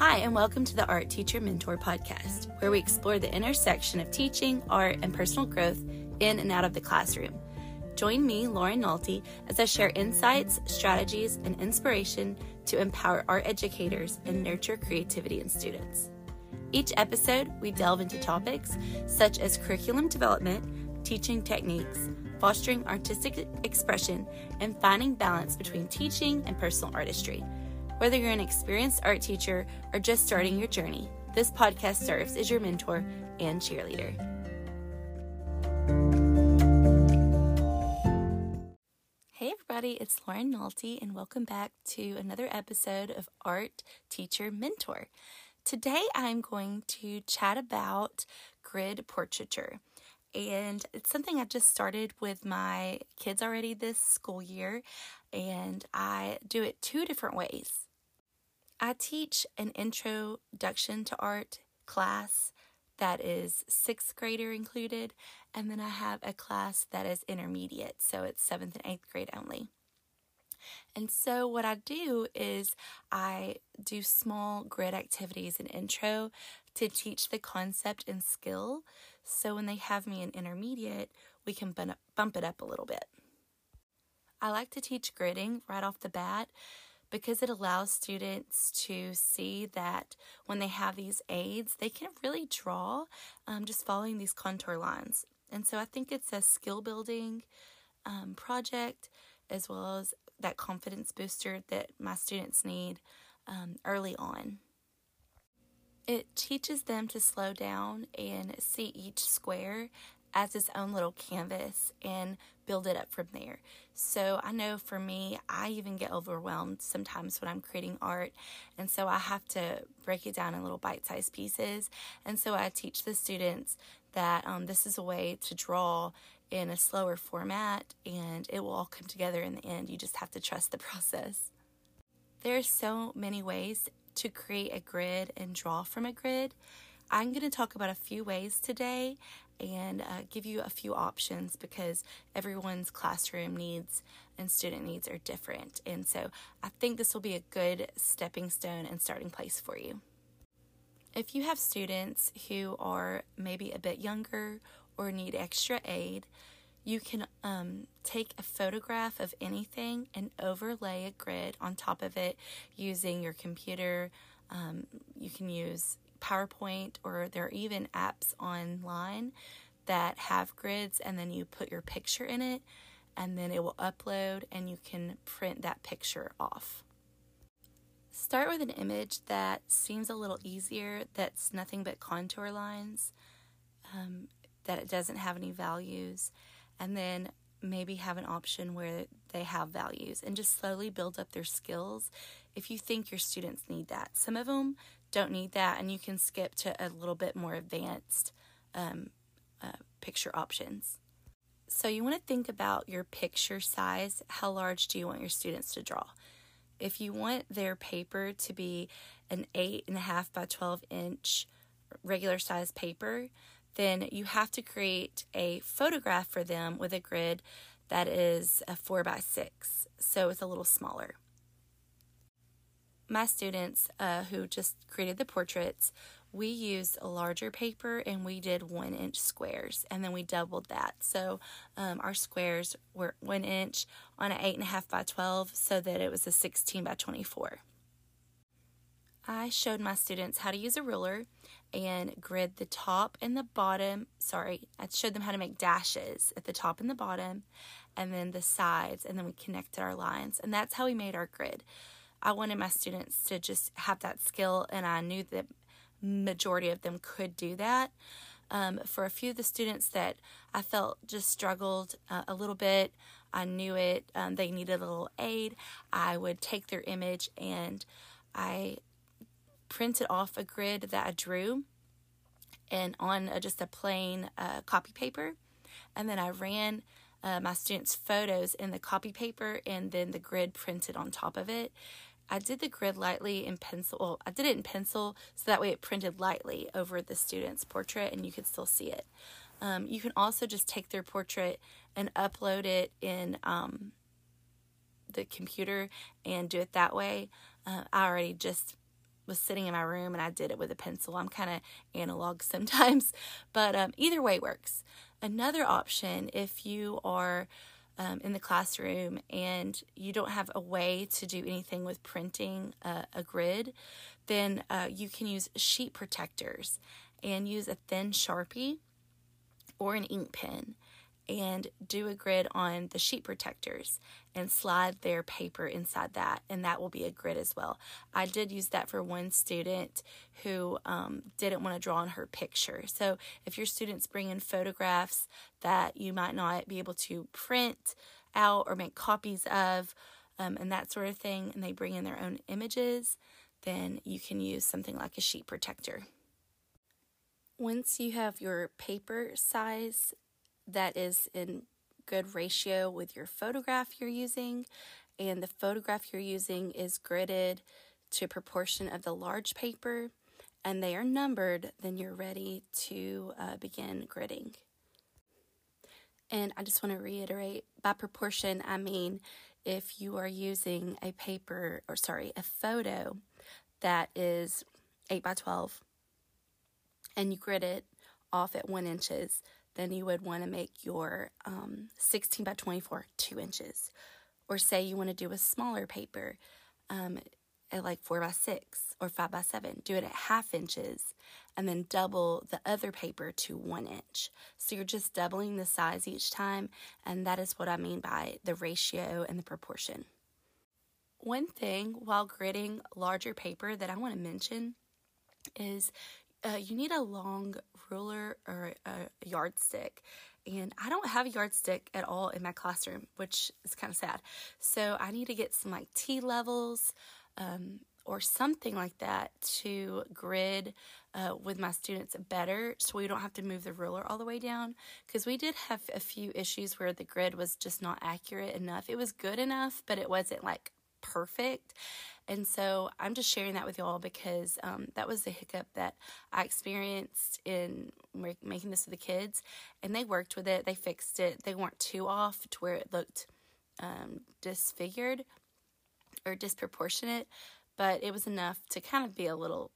Hi, and welcome to the Art Teacher Mentor Podcast, where we explore the intersection of teaching, art, and personal growth in and out of the classroom. Join me, Lauren Nalty, as I share insights, strategies, and inspiration to empower art educators and nurture creativity in students. Each episode, we delve into topics such as curriculum development, teaching techniques, fostering artistic expression, and finding balance between teaching and personal artistry. Whether you're an experienced art teacher or just starting your journey, this podcast serves as your mentor and cheerleader. Hey, everybody, it's Lauren Nalty, and welcome back to another episode of Art Teacher Mentor. Today, I'm going to chat about grid portraiture. And it's something I just started with my kids already this school year, and I do it two different ways. I teach an introduction to art class that is sixth grader included, and then I have a class that is intermediate, so it's seventh and eighth grade only. And so, what I do is I do small grid activities in intro to teach the concept and skill. So, when they have me in intermediate, we can bump it up a little bit. I like to teach gridding right off the bat because it allows students to see that when they have these aids, they can really draw um, just following these contour lines. And so I think it's a skill building um, project as well as that confidence booster that my students need um, early on. It teaches them to slow down and see each square as its own little canvas and build it up from there. So I know for me, I even get overwhelmed sometimes when I'm creating art. And so I have to break it down in little bite sized pieces. And so I teach the students that um, this is a way to draw in a slower format and it will all come together in the end. You just have to trust the process. There are so many ways to create a grid and draw from a grid. I'm going to talk about a few ways today and uh, give you a few options because everyone's classroom needs and student needs are different. And so I think this will be a good stepping stone and starting place for you. If you have students who are maybe a bit younger or need extra aid, you can um, take a photograph of anything and overlay a grid on top of it using your computer. Um, you can use PowerPoint, or there are even apps online that have grids, and then you put your picture in it, and then it will upload, and you can print that picture off. Start with an image that seems a little easier, that's nothing but contour lines, um, that it doesn't have any values, and then maybe have an option where they have values and just slowly build up their skills if you think your students need that. Some of them don't need that, and you can skip to a little bit more advanced um, uh, picture options. So, you want to think about your picture size. How large do you want your students to draw? If you want their paper to be an 8.5 by 12 inch regular size paper, then you have to create a photograph for them with a grid that is a 4 by 6 so it's a little smaller my students uh, who just created the portraits, we used a larger paper and we did one inch squares and then we doubled that. So um, our squares were one inch on an eight and a half by 12 so that it was a 16 by 24. I showed my students how to use a ruler and grid the top and the bottom. Sorry, I showed them how to make dashes at the top and the bottom and then the sides, and then we connected our lines. And that's how we made our grid. I wanted my students to just have that skill, and I knew that majority of them could do that. Um, for a few of the students that I felt just struggled uh, a little bit, I knew it, um, they needed a little aid. I would take their image and I printed off a grid that I drew and on a, just a plain uh, copy paper. And then I ran uh, my students' photos in the copy paper and then the grid printed on top of it. I did the grid lightly in pencil. Well, I did it in pencil so that way it printed lightly over the student's portrait and you could still see it. Um, you can also just take their portrait and upload it in um, the computer and do it that way. Uh, I already just was sitting in my room and I did it with a pencil. I'm kind of analog sometimes, but um, either way works. Another option, if you are um, in the classroom and you don't have a way to do anything with printing a, a grid, then uh, you can use sheet protectors and use a thin Sharpie or an ink pen and do a grid on the sheet protectors and slide their paper inside that, and that will be a grid as well. I did use that for one student who um, didn't want to draw on her picture. So, if your students bring in photographs that you might not be able to print out or make copies of, um, and that sort of thing, and they bring in their own images, then you can use something like a sheet protector. Once you have your paper size that is in good ratio with your photograph you're using, and the photograph you're using is gridded to proportion of the large paper, and they are numbered, then you're ready to uh, begin gridding. And I just want to reiterate by proportion, I mean if you are using a paper, or sorry, a photo that is 8 by 12 and you grid it off at 1 inches, then you would want to make your um, 16 by 24 2 inches. Or say you want to do a smaller paper um, at like 4 by 6 or 5 by 7. Do it at half inches and then double the other paper to 1 inch. So you're just doubling the size each time, and that is what I mean by the ratio and the proportion. One thing while gridding larger paper that I want to mention is uh, you need a long ruler or a yardstick. And I don't have a yardstick at all in my classroom, which is kind of sad. So I need to get some like T levels um, or something like that to grid uh, with my students better so we don't have to move the ruler all the way down. Because we did have a few issues where the grid was just not accurate enough. It was good enough, but it wasn't like perfect. And so I'm just sharing that with y'all because um, that was the hiccup that I experienced in making this with the kids. And they worked with it, they fixed it. They weren't too off to where it looked um, disfigured or disproportionate, but it was enough to kind of be a little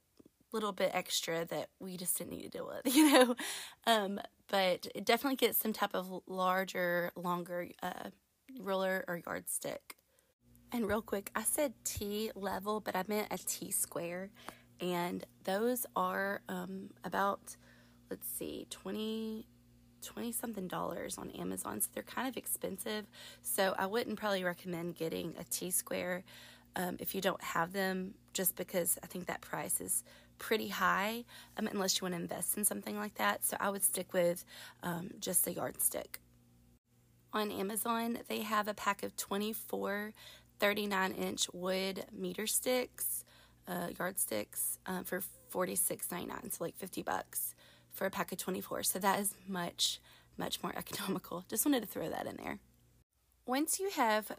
little bit extra that we just didn't need to deal with, you know. Um, but it definitely get some type of larger, longer uh, ruler or yardstick. And real quick, I said T level, but I meant a T square. And those are um, about, let's see, 20, 20 something dollars on Amazon. So they're kind of expensive. So I wouldn't probably recommend getting a T square um, if you don't have them, just because I think that price is pretty high um, unless you want to invest in something like that. So I would stick with um, just a yardstick. On Amazon, they have a pack of 24 39 inch wood meter sticks, uh, yardsticks uh, for $46.99, so like 50 bucks for a pack of 24. So that is much, much more economical. Just wanted to throw that in there. Once you have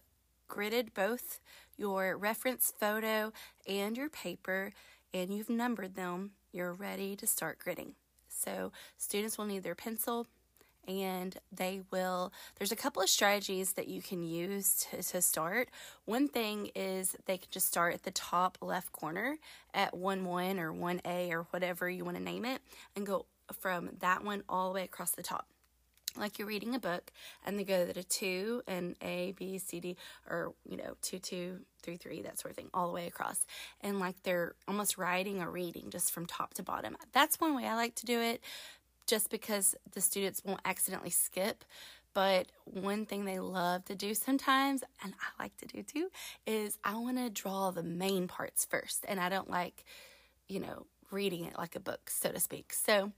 gridded both your reference photo and your paper and you've numbered them, you're ready to start gridding. So students will need their pencil, and they will there's a couple of strategies that you can use to, to start. One thing is they can just start at the top left corner at 1 1 or 1a or whatever you want to name it and go from that one all the way across the top. Like you're reading a book and they go to 2 and a b c d or you know 2 2 3 3 that sort of thing all the way across. And like they're almost writing or reading just from top to bottom. That's one way i like to do it just because the students won't accidentally skip. But one thing they love to do sometimes, and I like to do too, is I want to draw the main parts first. And I don't like, you know, reading it like a book, so to speak. So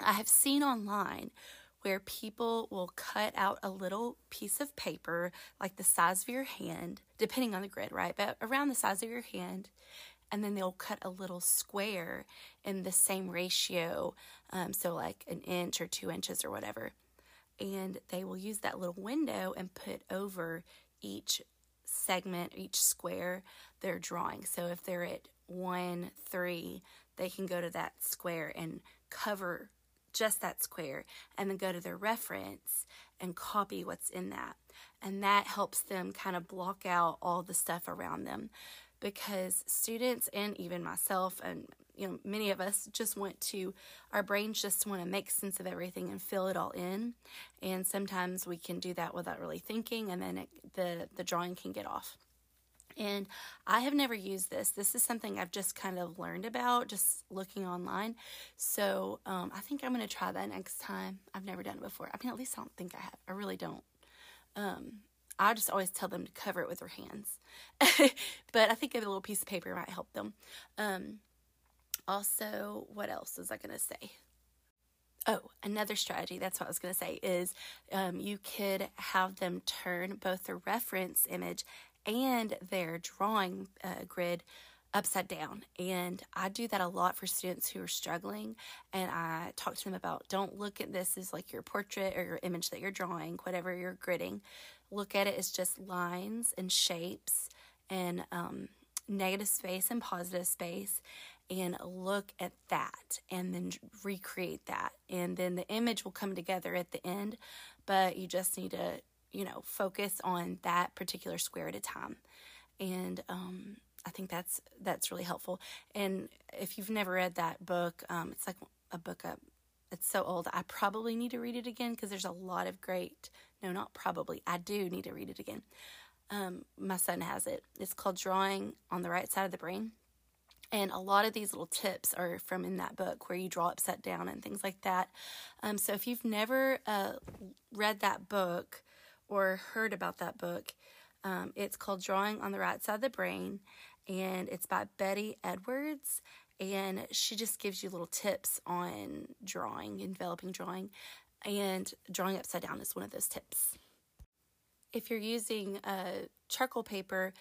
I have seen online where people will cut out a little piece of paper, like the size of your hand, depending on the grid, right? But around the size of your hand, and then they'll cut a little square in the same ratio, um, so like an inch or two inches or whatever. And they will use that little window and put over each segment, each square they're drawing. So if they're at one, three, they can go to that square and cover just that square and then go to their reference and copy what's in that. And that helps them kind of block out all the stuff around them because students and even myself and you know many of us just want to our brains just want to make sense of everything and fill it all in and sometimes we can do that without really thinking and then it, the the drawing can get off and I have never used this. This is something I've just kind of learned about just looking online. So um, I think I'm going to try that next time. I've never done it before. I mean, at least I don't think I have. I really don't. Um, I just always tell them to cover it with their hands. but I think a little piece of paper might help them. Um, also, what else was I going to say? Oh, another strategy, that's what I was going to say, is um, you could have them turn both the reference image and their drawing uh, grid upside down. And I do that a lot for students who are struggling. And I talk to them about don't look at this as like your portrait or your image that you're drawing, whatever you're gridding. Look at it as just lines and shapes and um, negative space and positive space. And look at that and then recreate that. And then the image will come together at the end, but you just need to you know, focus on that particular square at a time. And um, I think that's that's really helpful. And if you've never read that book, um, it's like a book. It's so old. I probably need to read it again because there's a lot of great. No, not probably. I do need to read it again. Um, my son has it. It's called Drawing on the Right Side of the Brain. And a lot of these little tips are from in that book where you draw upside down and things like that. Um, so if you've never uh, read that book, or heard about that book. Um, it's called Drawing on the Right Side of the Brain, and it's by Betty Edwards. And she just gives you little tips on drawing and developing drawing. And drawing upside down is one of those tips. If you're using a charcoal paper,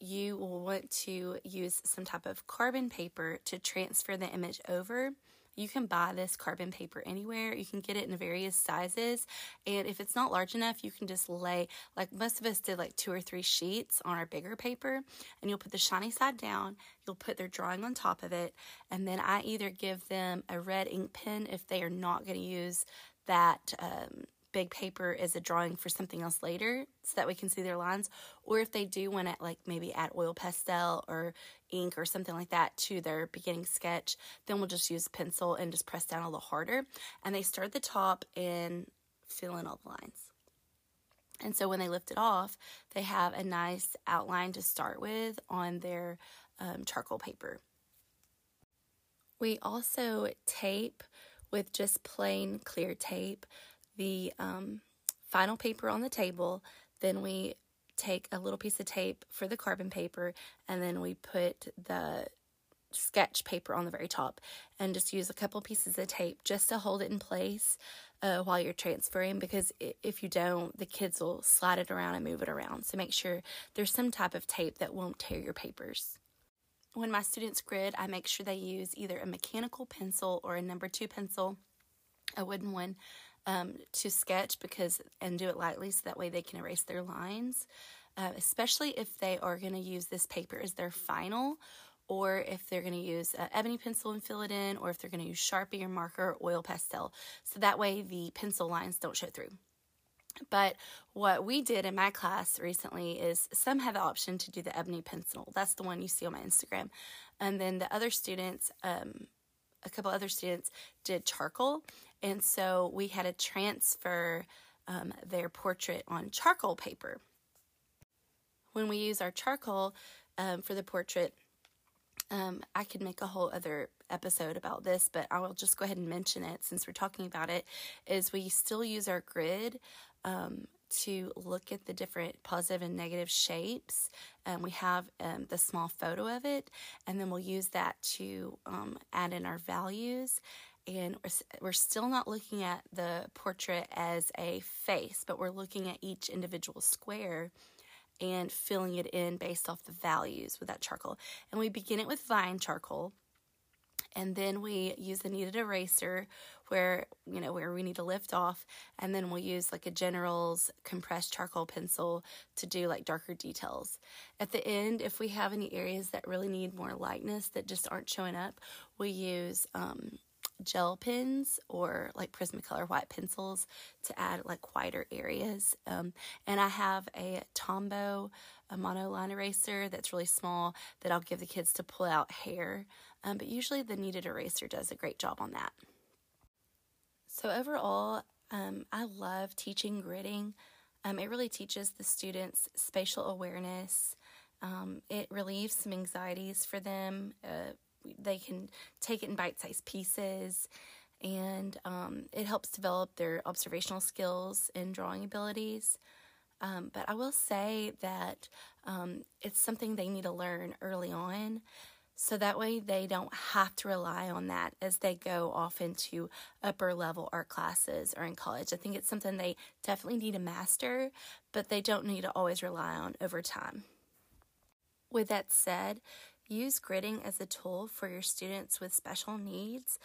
you will want to use some type of carbon paper to transfer the image over. You can buy this carbon paper anywhere. You can get it in various sizes. And if it's not large enough, you can just lay, like most of us did, like two or three sheets on our bigger paper. And you'll put the shiny side down. You'll put their drawing on top of it. And then I either give them a red ink pen if they are not going to use that um, big paper as a drawing for something else later so that we can see their lines. Or if they do want to like maybe add oil pastel or ink or something like that to their beginning sketch, then we'll just use pencil and just press down a little harder. And they start at the top and fill in all the lines. And so when they lift it off, they have a nice outline to start with on their um, charcoal paper. We also tape with just plain clear tape the um, final paper on the table. Then we take a little piece of tape for the carbon paper and then we put the sketch paper on the very top and just use a couple pieces of tape just to hold it in place uh, while you're transferring because if you don't, the kids will slide it around and move it around. So make sure there's some type of tape that won't tear your papers. When my students grid, I make sure they use either a mechanical pencil or a number two pencil, a wooden one, um, to sketch because and do it lightly so that way they can erase their lines, uh, especially if they are going to use this paper as their final or if they're going to use an ebony pencil and fill it in, or if they're going to use Sharpie or marker or oil pastel. So that way the pencil lines don't show through. But what we did in my class recently is some have the option to do the ebony pencil. That's the one you see on my Instagram. And then the other students, um, a couple other students did charcoal. And so we had to transfer um, their portrait on charcoal paper. When we use our charcoal um, for the portrait, um, I could make a whole other episode about this, but I will just go ahead and mention it since we're talking about it. Is we still use our grid um, to look at the different positive and negative shapes. Um, we have um, the small photo of it, and then we'll use that to um, add in our values. And we're, still not looking at the portrait as a face, but we're looking at each individual square and filling it in based off the values with that charcoal. And we begin it with vine charcoal and then we use the kneaded eraser where you know where we need to lift off and then we'll use like a general's compressed charcoal pencil to do like darker details at the end if we have any areas that really need more lightness that just aren't showing up we use um, gel pens or like Prismacolor white pencils to add like whiter areas. Um, and I have a Tombow a monoline eraser that's really small that I'll give the kids to pull out hair. Um, but usually the kneaded eraser does a great job on that. So overall, um, I love teaching gridding. Um, it really teaches the students spatial awareness. Um, it relieves some anxieties for them. Uh, they can take it in bite sized pieces, and um, it helps develop their observational skills and drawing abilities. Um, but I will say that um, it's something they need to learn early on. So that way they don't have to rely on that as they go off into upper level art classes or in college. I think it's something they definitely need to master, but they don't need to always rely on over time. With that said, use gridding as a tool for your students with special needs.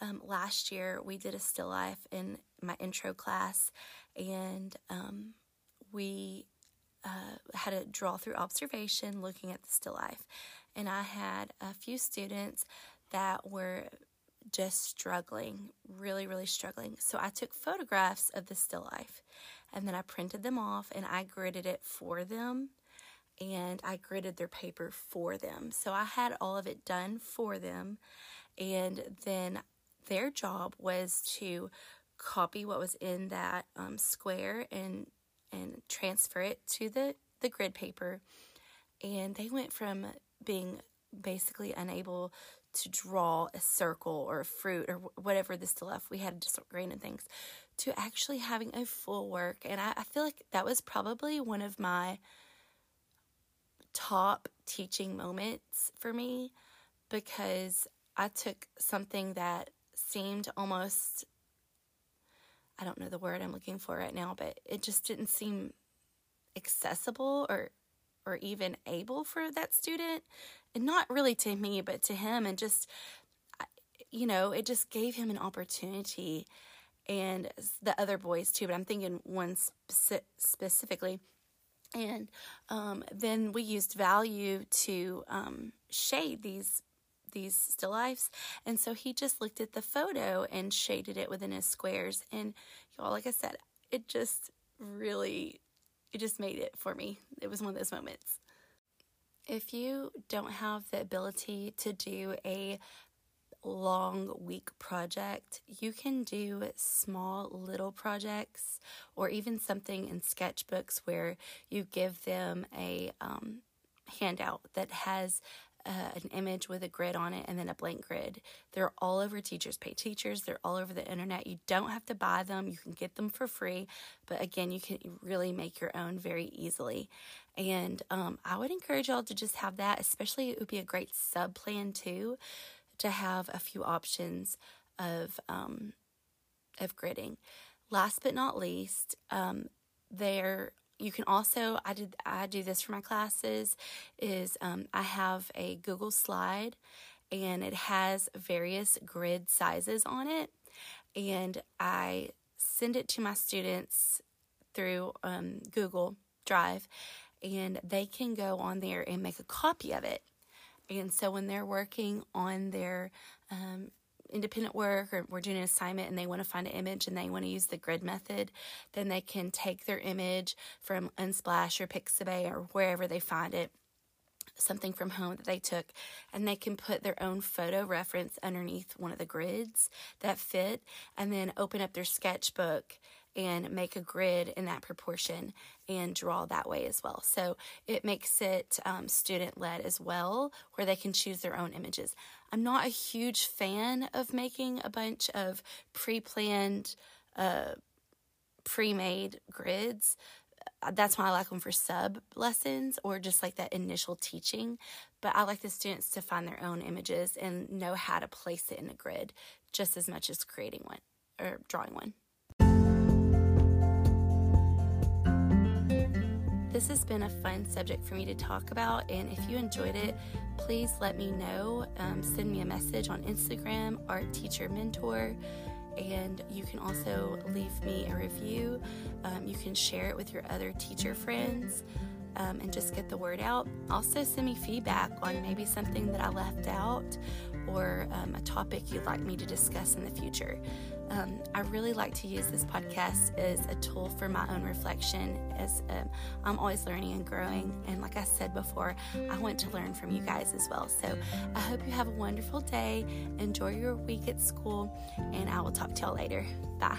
Um, last year, we did a still life in my intro class, and um, we uh, had a draw through observation looking at the still life. And I had a few students that were just struggling, really, really struggling. So I took photographs of the still life and then I printed them off and I gridded it for them and I gridded their paper for them. So I had all of it done for them and then their job was to copy what was in that um, square and and transfer it to the, the grid paper. And they went from being basically unable to draw a circle or a fruit or whatever the left. We had just random things to actually having a full work. And I, I feel like that was probably one of my top teaching moments for me because I took something that seemed almost I don't know the word I'm looking for right now, but it just didn't seem accessible or or even able for that student. And not really to me but to him. And just you know it just gave him an opportunity and the other boys too. But i'm thinking one speci- specifically and um, then we used value to um, shade these these still lifes. And so he just looked at the photo and shaded it within his squares. And y'all, like I said, it just really, it just made it for me. It was one of those moments. If you don't have the ability to do a long week project, you can do small little projects or even something in sketchbooks where you give them a um, handout that has uh, an image with a grid on it and then a blank grid. They're all over Teachers Pay Teachers. They're all over the internet. You don't have to buy them. You can get them for free. But again, you can really make your own very easily. And um, I would encourage y'all to just have that, especially it would be a great sub plan too, to have a few options of um, of gridding. Last but not least, um, there you can also I did I do this for my classes is um, I have a Google slide and it has various grid sizes on it and I send it to my students through um, Google Drive and they can go on there and make a copy of it. And so when they're working on their um, independent work or we're doing an assignment and they want to find an image and they want to use the grid method, then they can take their image from Unsplash or Pixabay or wherever they find it, something from home that they took, and they can put their own photo reference underneath one of the grids that fit and then open up their sketchbook and make a grid in that proportion and draw that way as well. So it makes it um, student led as well, where they can choose their own images. I'm not a huge fan of making a bunch of pre planned, uh, pre made grids. That's why I like them for sub lessons or just like that initial teaching. But I like the students to find their own images and know how to place it in a grid just as much as creating one or drawing one. This has been a fun subject for me to talk about, and if you enjoyed it, please let me know. Um, send me a message on Instagram, Art Teacher Mentor, and you can also leave me a review. Um, you can share it with your other teacher friends. Um, and just get the word out. Also, send me feedback on maybe something that I left out or um, a topic you'd like me to discuss in the future. Um, I really like to use this podcast as a tool for my own reflection, as um, I'm always learning and growing. And like I said before, I want to learn from you guys as well. So I hope you have a wonderful day. Enjoy your week at school, and I will talk to y'all later. Bye.